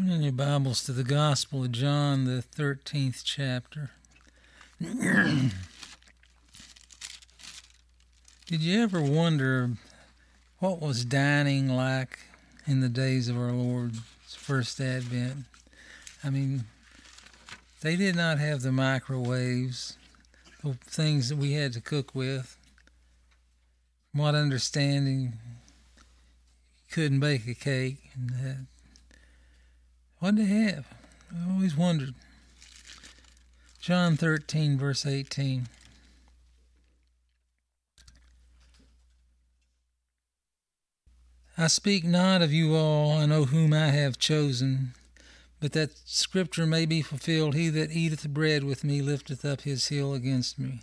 Turn in your Bibles to the Gospel of John, the 13th chapter. Did you ever wonder what was dining like in the days of our Lord's first advent? I mean, they did not have the microwaves, the things that we had to cook with. From what understanding, you couldn't bake a cake and that. What they have? I always wondered. John 13, verse 18. I speak not of you all, I know whom I have chosen, but that scripture may be fulfilled He that eateth bread with me lifteth up his heel against me.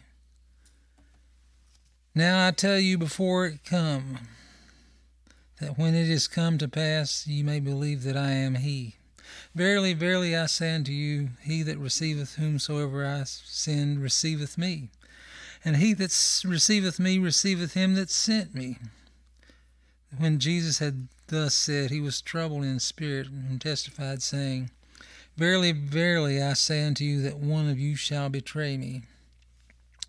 Now I tell you before it come, that when it is come to pass, ye may believe that I am He. Verily, verily, I say unto you, he that receiveth whomsoever I send receiveth me, and he that receiveth me receiveth him that sent me. When Jesus had thus said, he was troubled in spirit, and testified, saying, Verily, verily, I say unto you that one of you shall betray me.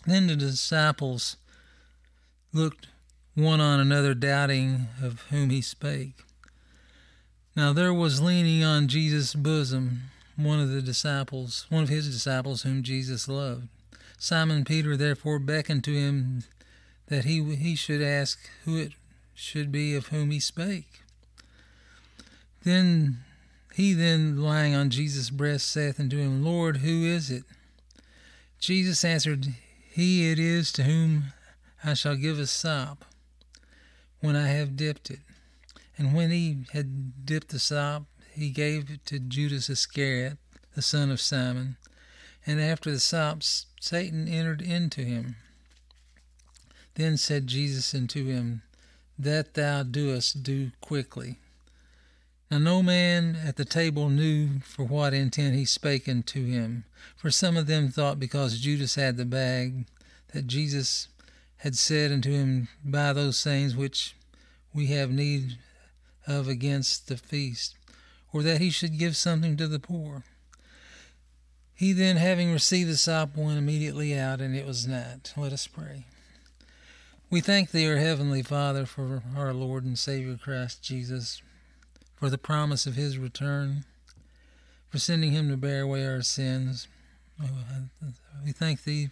Then the disciples looked one on another, doubting of whom he spake. Now there was leaning on Jesus' bosom one of the disciples, one of his disciples whom Jesus loved. Simon Peter therefore beckoned to him that he he should ask who it should be of whom he spake. Then he then lying on Jesus' breast saith unto him, Lord, who is it? Jesus answered, He it is to whom I shall give a sop when I have dipped it. And when he had dipped the sop, he gave it to Judas Iscariot, the son of Simon. And after the sop, Satan entered into him. Then said Jesus unto him, That thou doest, do quickly. Now no man at the table knew for what intent he spake unto him. For some of them thought because Judas had the bag, that Jesus had said unto him, Buy those things which we have need of against the feast, or that he should give something to the poor. He then, having received the sop, went immediately out, and it was night. Let us pray. We thank Thee, our Heavenly Father, for our Lord and Savior Christ Jesus, for the promise of His return, for sending Him to bear away our sins. We thank Thee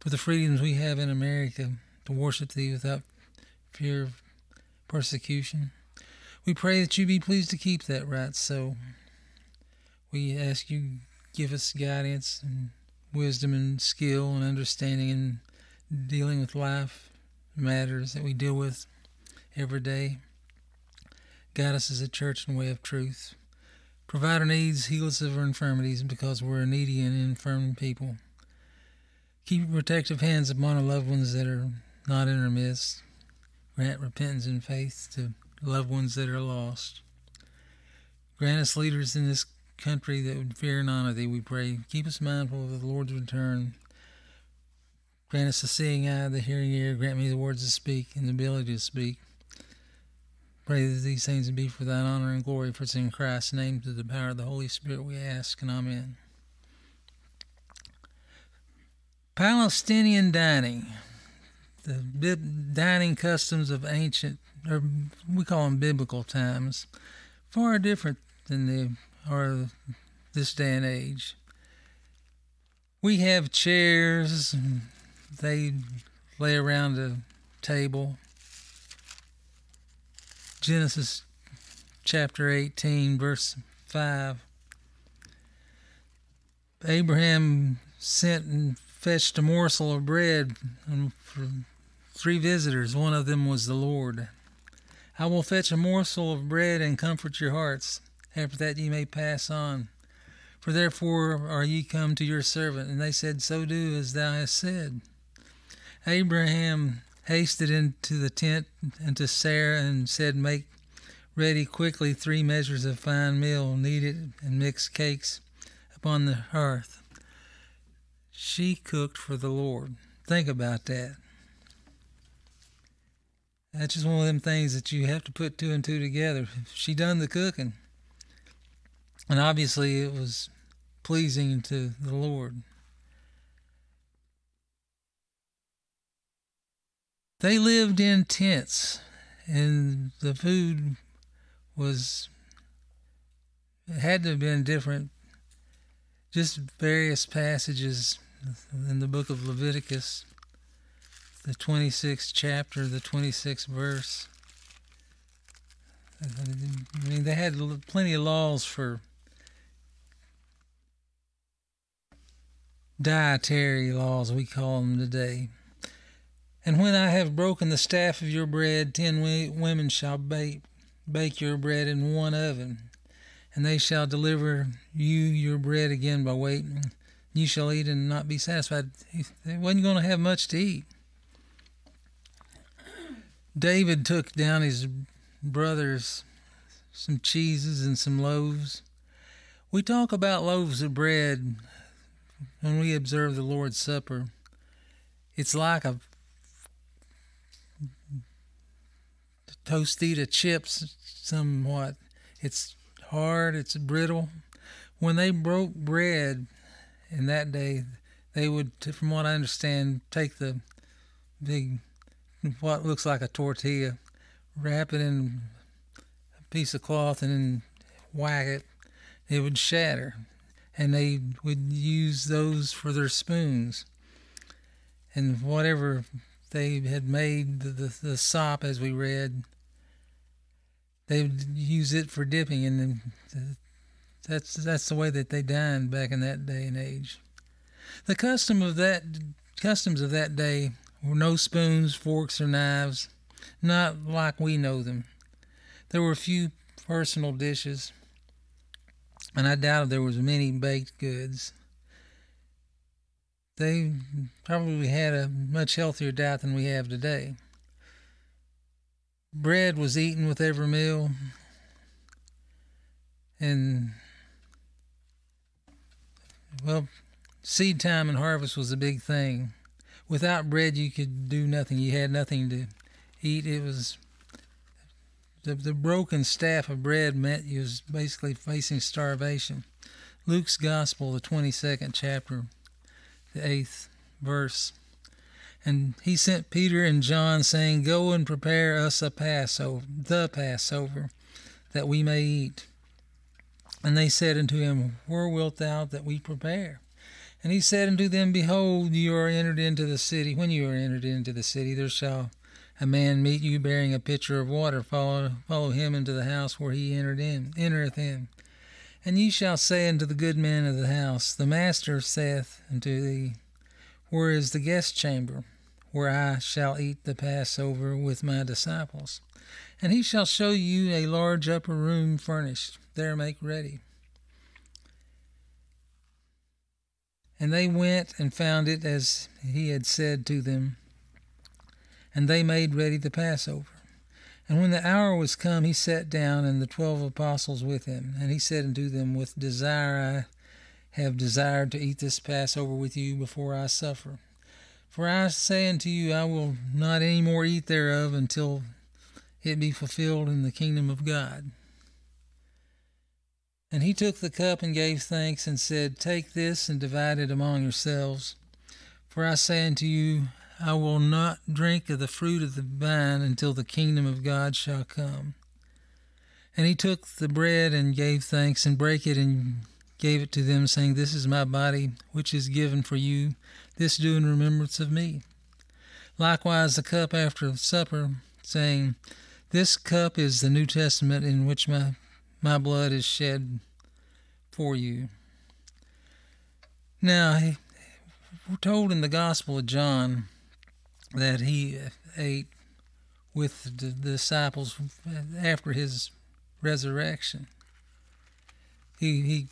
for the freedoms we have in America to worship Thee without fear of persecution. We pray that you be pleased to keep that right so. We ask you give us guidance and wisdom and skill and understanding in dealing with life matters that we deal with every day. Guide us as a church in the way of truth. Provide our needs, heal us of our infirmities, because we're a needy and infirm people. Keep protective hands upon our loved ones that are not in our midst. Grant repentance and faith to loved ones that are lost. Grant us leaders in this country that would fear and honor thee, we pray. Keep us mindful of the Lord's return. Grant us the seeing eye, the hearing ear. Grant me the words to speak and the ability to speak. Pray that these things be for thine honor and glory, for it's in Christ's name, through the power of the Holy Spirit, we ask, and amen. Palestinian dining. The dining customs of ancient or we call them biblical times, far different than they are this day and age. We have chairs, they lay around a table. Genesis chapter 18, verse 5. Abraham sent and fetched a morsel of bread for three visitors. One of them was the Lord. I will fetch a morsel of bread and comfort your hearts. After that ye may pass on. For therefore are ye come to your servant. And they said, So do as thou hast said. Abraham hasted into the tent unto Sarah and said, Make ready quickly three measures of fine meal, knead it, and mix cakes upon the hearth. She cooked for the Lord. Think about that. That's just one of them things that you have to put two and two together. She done the cooking. And obviously, it was pleasing to the Lord. They lived in tents, and the food was it had to have been different. Just various passages in the book of Leviticus, the 26th chapter, the 26th verse. I mean, they had plenty of laws for dietary laws, we call them today. And when I have broken the staff of your bread, ten women shall bake, bake your bread in one oven, and they shall deliver you your bread again by weight. You shall eat and not be satisfied. They wasn't going to have much to eat. David took down his brothers some cheeses and some loaves. We talk about loaves of bread when we observe the Lord's Supper. It's like a toastita chips somewhat. It's hard, it's brittle. When they broke bread in that day, they would, from what I understand, take the big, what looks like a tortilla, wrap it in a piece of cloth, and then whack it. It would shatter. And they would use those for their spoons. And whatever they had made the, the, the sop, as we read, they would use it for dipping, and that's that's the way that they dined back in that day and age. The custom of that customs of that day no spoons, forks, or knives, not like we know them. There were few personal dishes, and I doubt if there was many baked goods. They probably had a much healthier diet than we have today. Bread was eaten with every meal, and well, seed time and harvest was a big thing. Without bread, you could do nothing. You had nothing to eat. It was the, the broken staff of bread meant you was basically facing starvation. Luke's Gospel, the 22nd chapter, the 8th verse. And he sent Peter and John, saying, Go and prepare us a Passover, the Passover, that we may eat. And they said unto him, Where wilt thou that we prepare? And he said unto them, Behold, you are entered into the city. When you are entered into the city, there shall a man meet you bearing a pitcher of water. Follow, follow him into the house where he entered in, entereth in. And ye shall say unto the good man of the house, The master saith unto thee, Where is the guest chamber? where I shall eat the Passover with my disciples. And he shall show you a large upper room furnished. There make ready. And they went and found it as he had said to them. And they made ready the Passover. And when the hour was come, he sat down, and the twelve apostles with him. And he said unto them, With desire I have desired to eat this Passover with you before I suffer. For I say unto you, I will not any more eat thereof until it be fulfilled in the kingdom of God. And he took the cup and gave thanks and said, Take this and divide it among yourselves. For I say unto you, I will not drink of the fruit of the vine until the kingdom of God shall come. And he took the bread and gave thanks and brake it and gave it to them, saying, This is my body, which is given for you. This do in remembrance of me. Likewise, the cup after supper, saying, This cup is the New Testament in which my, my blood is shed for you. Now, we're told in the Gospel of John that he ate with the disciples after his resurrection. He, he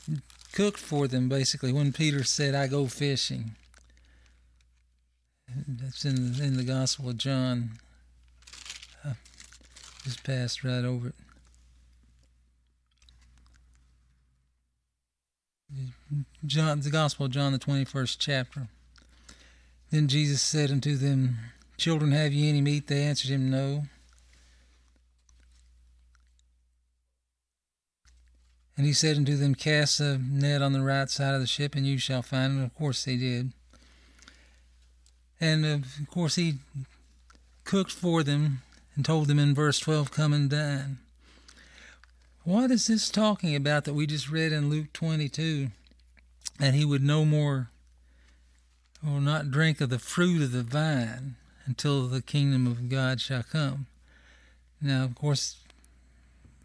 cooked for them basically when Peter said, I go fishing. That's in in the Gospel of John. Uh, I just passed right over it. John, the Gospel of John, the 21st chapter. Then Jesus said unto them, Children, have ye any meat? They answered him, No. And he said unto them, Cast a net on the right side of the ship, and you shall find it. And of course they did. And of course he cooked for them and told them in verse 12, Come and dine. What is this talking about that we just read in Luke 22? That he would no more or not drink of the fruit of the vine until the kingdom of God shall come. Now, of course,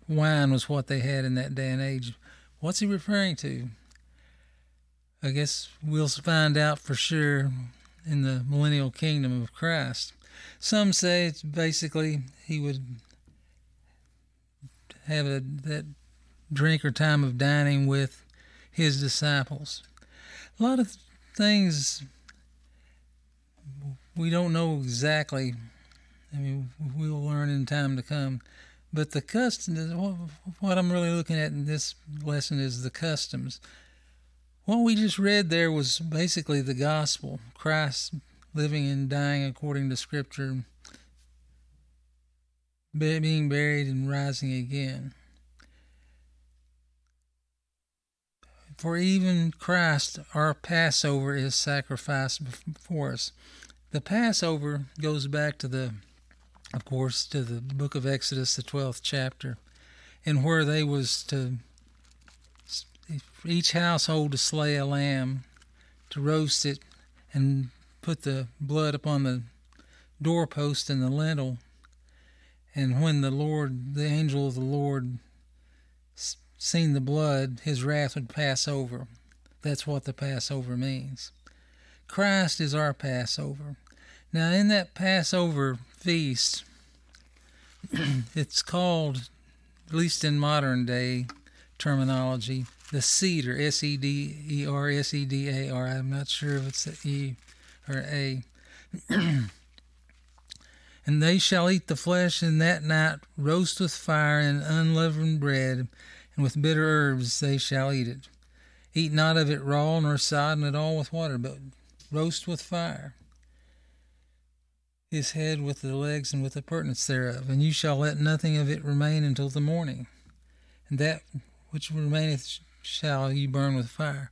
wine was what they had in that day and age. What's he referring to? I guess we'll find out for sure in the millennial kingdom of Christ. Some say it's basically he would have a, that drink or time of dining with his disciples. A lot of things we don't know exactly. I mean, we'll learn in time to come. But the customs, what I'm really looking at in this lesson is the customs. What we just read there was basically the gospel Christ living and dying according to Scripture, being buried and rising again. For even Christ, our Passover, is sacrificed for us. The Passover goes back to the, of course, to the book of Exodus, the 12th chapter, and where they was to each household to slay a lamb, to roast it, and put the blood upon the doorpost and the lintel. And when the Lord, the angel of the Lord, seen the blood, his wrath would pass over. That's what the Passover means. Christ is our Passover. Now, in that Passover feast, it's called, at least in modern day terminology, the Seder, S E D E R S E D A R. I'm not sure if it's the E or A. and they shall eat the flesh in that night, roast with fire and unleavened bread, and with bitter herbs they shall eat it. Eat not of it raw, nor sodden it all with water, but roast with fire. His head with the legs and with the purtenance thereof, and you shall let nothing of it remain until the morning. And that which remaineth shall you burn with fire.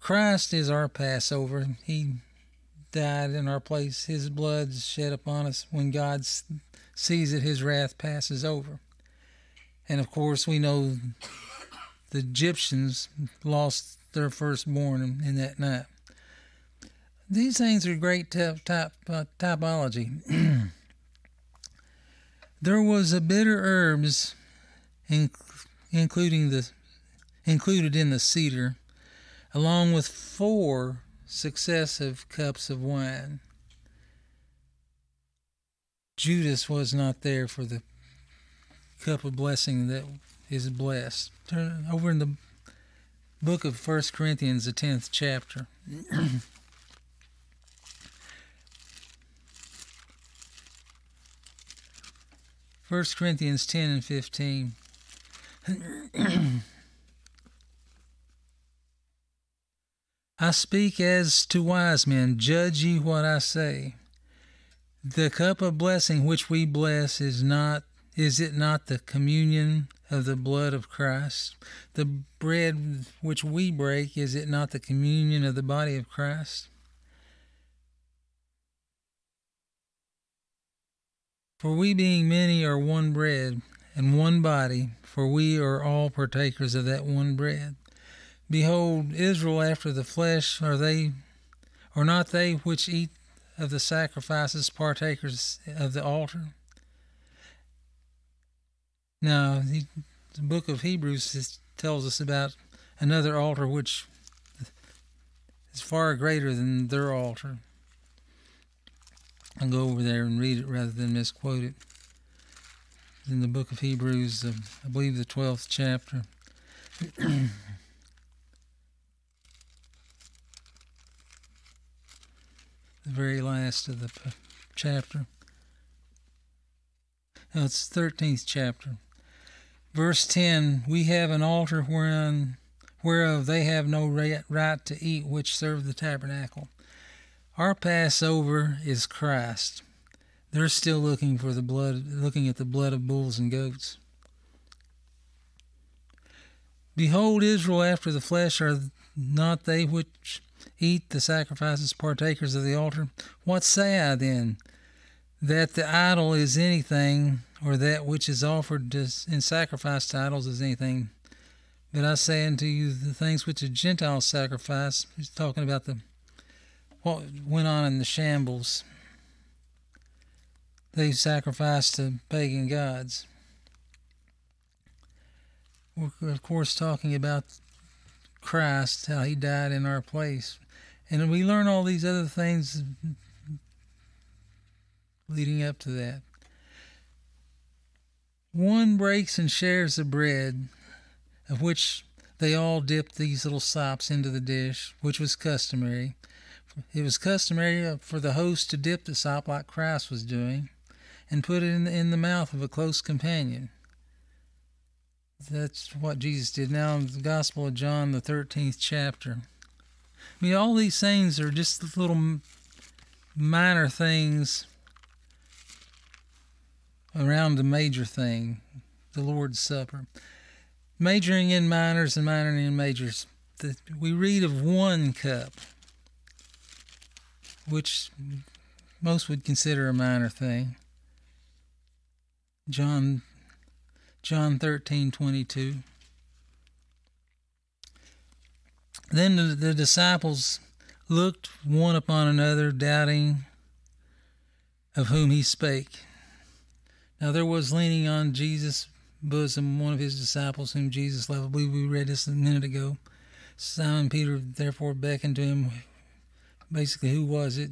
Christ is our Passover. He died in our place. His blood shed upon us. When God sees it, his wrath passes over. And of course, we know the Egyptians lost their firstborn in, that night. These things are great type, type, uh, typology. there was a bitter herbs, in, including the included in the Seder, along with four successive cups of wine. Judas was not there for the cup of blessing that is blessed. Turn over in the book of First Corinthians, the tenth chapter. First Corinthians ten and fifteen. I speak as to wise men, judge ye what I say. The cup of blessing which we bless is not is it not the communion of the blood of Christ? The bread which we break, is it not the communion of the body of Christ? For we being many are one bread and one body, for we are all partakers of that one bread. Behold, Israel after the flesh are they, are not they which eat of the sacrifices partakers of the altar? Now, the, book of Hebrews tells us about another altar which is far greater than their altar. I'll go over there and read it rather than misquote it. In the book of Hebrews, uh, I believe the 12th chapter. the very last of the p- chapter. No, it's 13th chapter. Verse 10 We have an altar wherein, whereof they have no right to eat which serve the tabernacle. Our Passover is Christ. They're still looking for the blood, looking at the blood of bulls and goats. Behold, Israel after the flesh are not they which eat the sacrifices, partakers of the altar? What say I then? That the idol is anything, or that which is offered in sacrifice to idols is anything. But I say unto you, the things which the Gentiles sacrifice, he's talking about the what went on in the shambles. They sacrificed to pagan gods. We're, of course, talking about Christ, how he died in our place. And we learn all these other things leading up to that. One breaks and shares the bread, of which they all dipped these little sops into the dish, which was customary. It was customary for the host to dip the sop like Christ was doing and put it in the, in the mouth of a close companion. That's what Jesus did. Now, the Gospel of John, the 13th chapter. I mean, all these things are just little minor things around the major thing, the Lord's Supper. Majoring in minors and minoring in majors. we read of one cup, which most would consider a minor thing. John John 13:22 Then the, the disciples looked one upon another doubting of whom he spake. Now there was leaning on Jesus' bosom one of his disciples whom Jesus loved. I believe we read this a minute ago. Simon Peter therefore beckoned to him. Basically, who was it?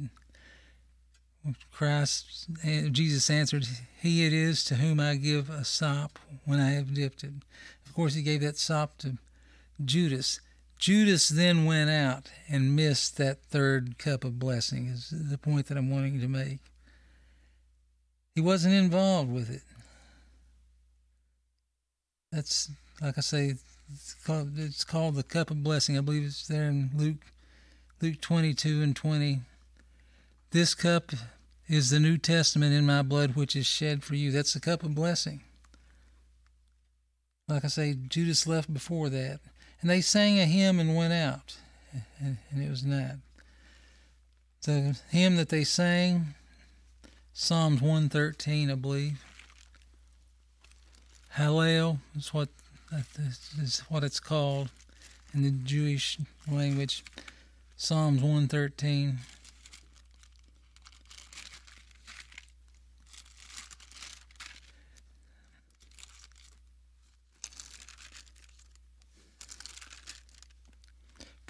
Christ, eh, Jesus answered, He it is to whom I give a sop when I have dipped it. Of course, he gave that sop to Judas. Judas then went out and missed that third cup of blessing, is the point that I'm wanting to make. He wasn't involved with it. That's, like I say, it's called, it's called the cup of blessing. I believe it's there in Luke, Luke 22 and 20. This cup is the New Testament in my blood, which is shed for you. That's the cup of blessing. Like I say, Judas left before that. And they sang a hymn and went out. And, it was that. The hymn that they sang, Psalms 113, I believe. Hallel is what is what it's called in the Jewish language. Psalms 113.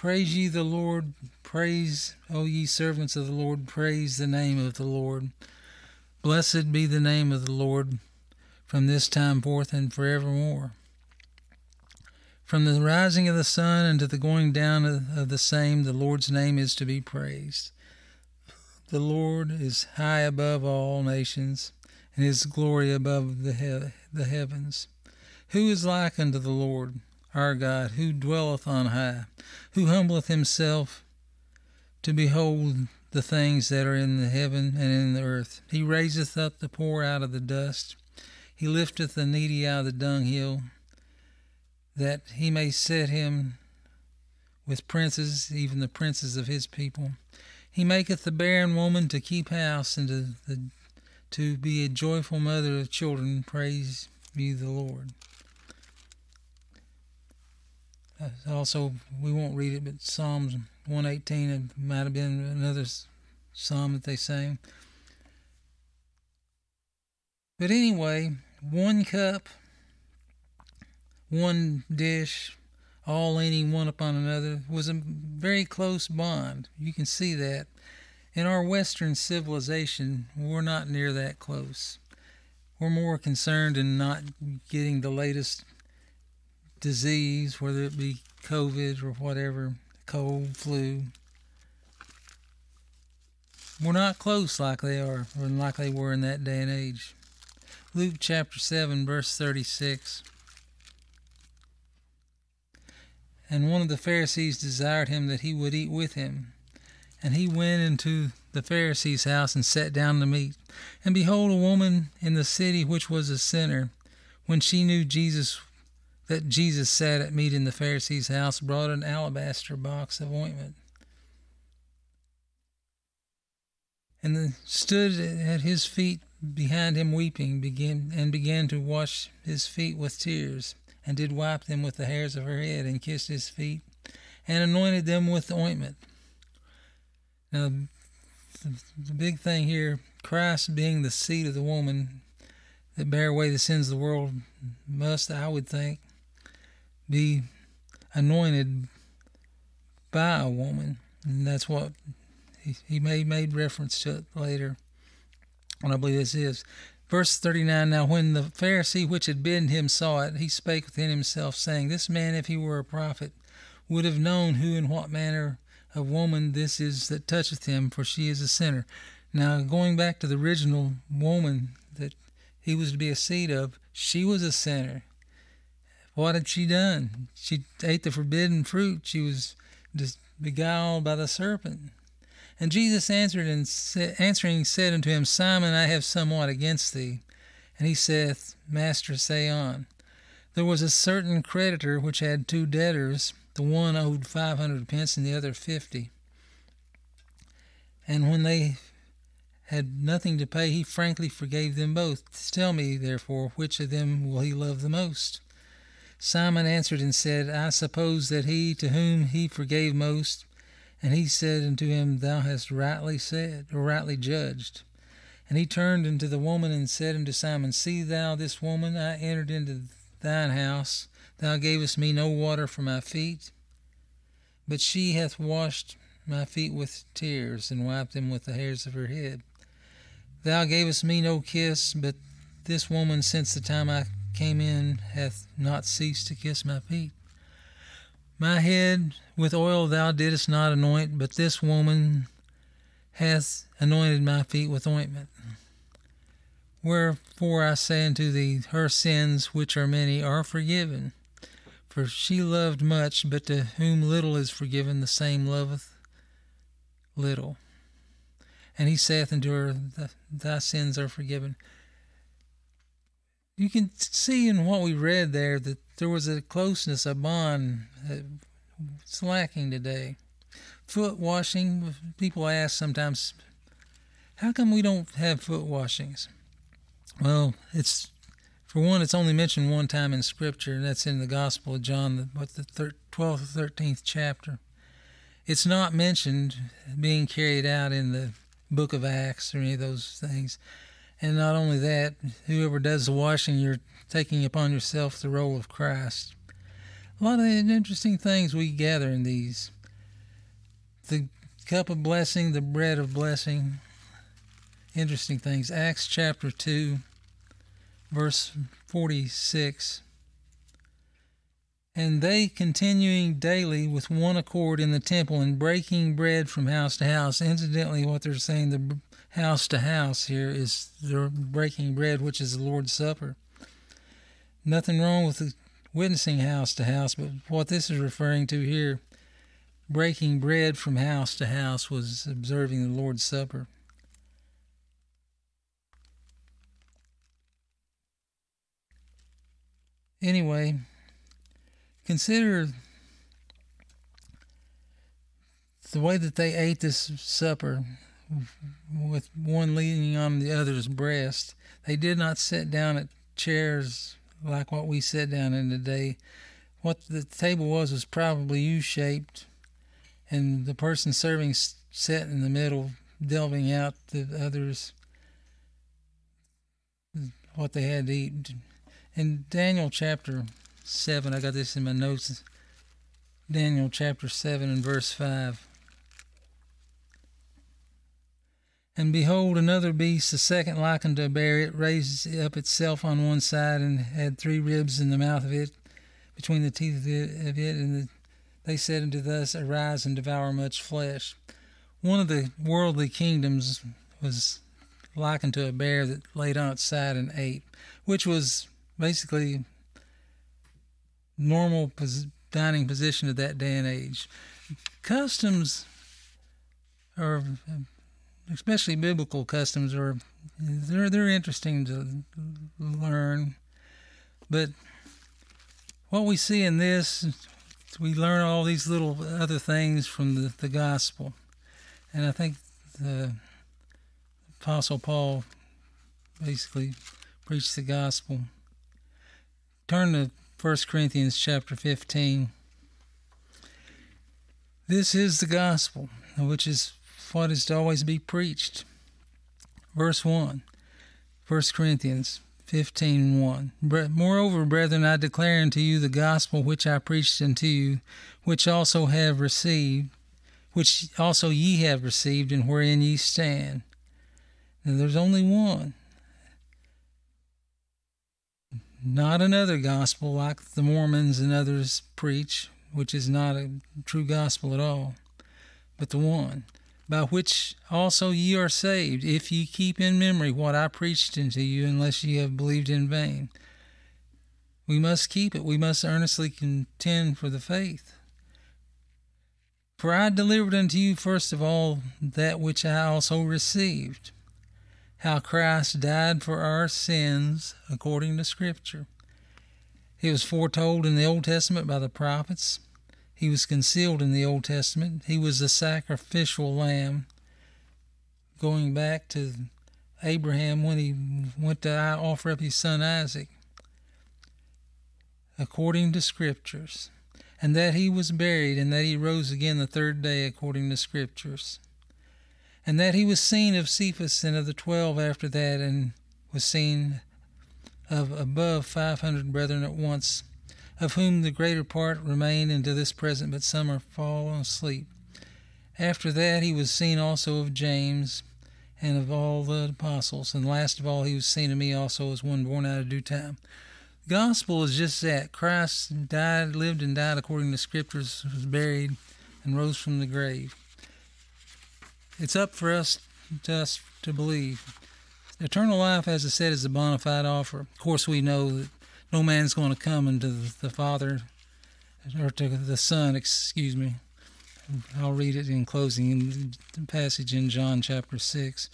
Praise ye the Lord, praise, O ye servants of the Lord, praise the name of the Lord. Blessed be the name of the Lord from this time forth and forevermore. From the rising of the sun unto the going down of the same, the Lord's name is to be praised. The Lord is high above all nations, and his glory above the, he- the heavens. Who is like unto the Lord? Our God, who dwelleth on high, who humbleth himself to behold the things that are in the heaven and in the earth. He raiseth up the poor out of the dust, he lifteth the needy out of the dunghill, that he may set him with princes, even the princes of his people. He maketh the barren woman to keep house and to, the, to be a joyful mother of children. Praise be the Lord. Also, we won't read it, but Psalms 118, it might have been another psalm that they sang. But anyway, one cup, one dish, all leaning one upon another, was a very close bond. You can see that. In our Western civilization, we're not near that close. We're more concerned in not getting the latest disease, whether it be COVID or whatever, cold, flu. We're not close like they are, or like they were in that day and age. Luke chapter 7, verse 36. And one of the Pharisees desired him that he would eat with him. And he went into the Pharisee's house and sat down to meat. And behold, a woman in the city which was a sinner, when she knew Jesus that Jesus sat at meat in the Pharisee's house, brought an alabaster box of ointment. And then stood at his feet behind him weeping, began and began to wash his feet with tears, and did wipe them with the hairs of her head, and kissed his feet, and anointed them with ointment. Now, the big thing here, Christ being the seed of the woman that bear away the sins of the world, must, I would think, be anointed by a woman. And that's what he, he made, made reference to it later. And I believe this is. Verse 39 Now, when the Pharisee which had bidden him saw it, he spake within himself, saying, This man, if he were a prophet, would have known who and what manner of woman this is that toucheth him, for she is a sinner. Now, going back to the original woman that he was to be a seed of, she was a sinner. What had she done? She ate the forbidden fruit. She was beguiled by the serpent. And Jesus answered and sa- answering said unto him, Simon, I have somewhat against thee. And he saith, Master, say on. There was a certain creditor which had two debtors. The one owed five hundred pence, and the other fifty. And when they had nothing to pay, he frankly forgave them both. Tell me, therefore, which of them will he love the most? Simon answered and said, I suppose that he to whom he forgave most. And he said unto him, Thou hast rightly said, or rightly judged. And he turned unto the woman and said unto Simon, See thou this woman? I entered into thine house. Thou gavest me no water for my feet, but she hath washed my feet with tears and wiped them with the hairs of her head. Thou gavest me no kiss, but this woman, since the time I came in, hath not ceased to kiss my feet. My head with oil thou didst not anoint, but this woman hath anointed my feet with ointment. Wherefore I say unto thee, her sins, which are many, are forgiven. For she loved much, but to whom little is forgiven, the same loveth little. And he saith unto her, Thy sins are forgiven. You can see in what we read there that there was a closeness, a bond that's lacking today. Foot washing, people ask sometimes, how come we don't have foot washings? Well, it's for one, it's only mentioned one time in Scripture, and that's in the Gospel of John, what the twelfth or thirteenth chapter. It's not mentioned being carried out in the Book of Acts or any of those things. And not only that, whoever does the washing, you're taking upon yourself the role of Christ. A lot of interesting things we gather in these. The cup of blessing, the bread of blessing. Interesting things. Acts chapter 2 verse 46. And they continuing daily with one accord in the temple and breaking bread from house to house. Incidentally, what they're saying, the house to house here is they're breaking bread, which is the Lord's Supper. Nothing wrong with the witnessing house to house, but what this is referring to here, breaking bread from house to house, was observing the Lord's Supper. Anyway, consider the way that they ate this supper with one leaning on the other's breast. They did not sit down at chairs like what we sit down in today. What the table was was probably U shaped, and the person serving sat in the middle, delving out the others what they had to eat in Daniel chapter 7, I got this in my notes. Daniel chapter 7 and verse 5. And behold, another beast, the second like unto a bear, it raised up itself on one side and had three ribs in the mouth of it, between the teeth of it. And they said unto thus, Arise and devour much flesh. One of the worldly kingdoms was likened to a bear that laid on its side and ate, which was basically normal pos- dining position of that day and age. Customs are, especially biblical customs, are they're they're interesting to learn, but what we see in this, we learn all these little other things from the, the gospel. And I think the Apostle Paul basically preached the gospel. Turn to 1 Corinthians chapter 15. This is the gospel, which is what is to always be preached. Verse 1, 1 Corinthians 15:1 Moreover, brethren, I declare unto you the gospel which I preached unto you, which also have received, which also ye have received, and wherein ye stand. And there's only one. Not another gospel like the Mormons and others preach, which is not a true gospel at all, but the one by which also ye are saved, if ye keep in memory what I preached unto you, unless ye have believed in vain. We must keep it. We must earnestly contend for the faith. For I delivered unto you first of all that which I also received how Christ died for our sins according to Scripture. He was foretold in the Old Testament by the prophets he was concealed in the Old Testament. He was the sacrificial lamb going back to Abraham when he went to offer up his son Isaac, according to Scriptures, and that he was buried, and that he rose again the third day, according to Scriptures, and that he was seen of Cephas and of the twelve after that, and was seen of above five hundred brethren at once of whom the greater part remain unto this present, but some are fallen asleep. After that he was seen also of James and of all the apostles, and last of all he was seen of me also as one born out of due time. The gospel is just that. Christ died, lived, and died according to Scriptures, was buried, and rose from the grave. It's up for us to, us to believe. Eternal life, as I said, is a bona fide offer. Of course, we know that no man's going to come into the Father or to the Son, excuse me. I'll read it in closing in the passage in John chapter 6,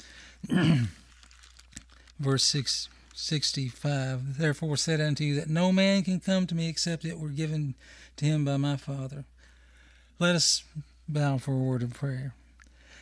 verse 6, 65. Therefore said unto you that no man can come to me except it were given to him by my Father. Let us bow for a word of prayer.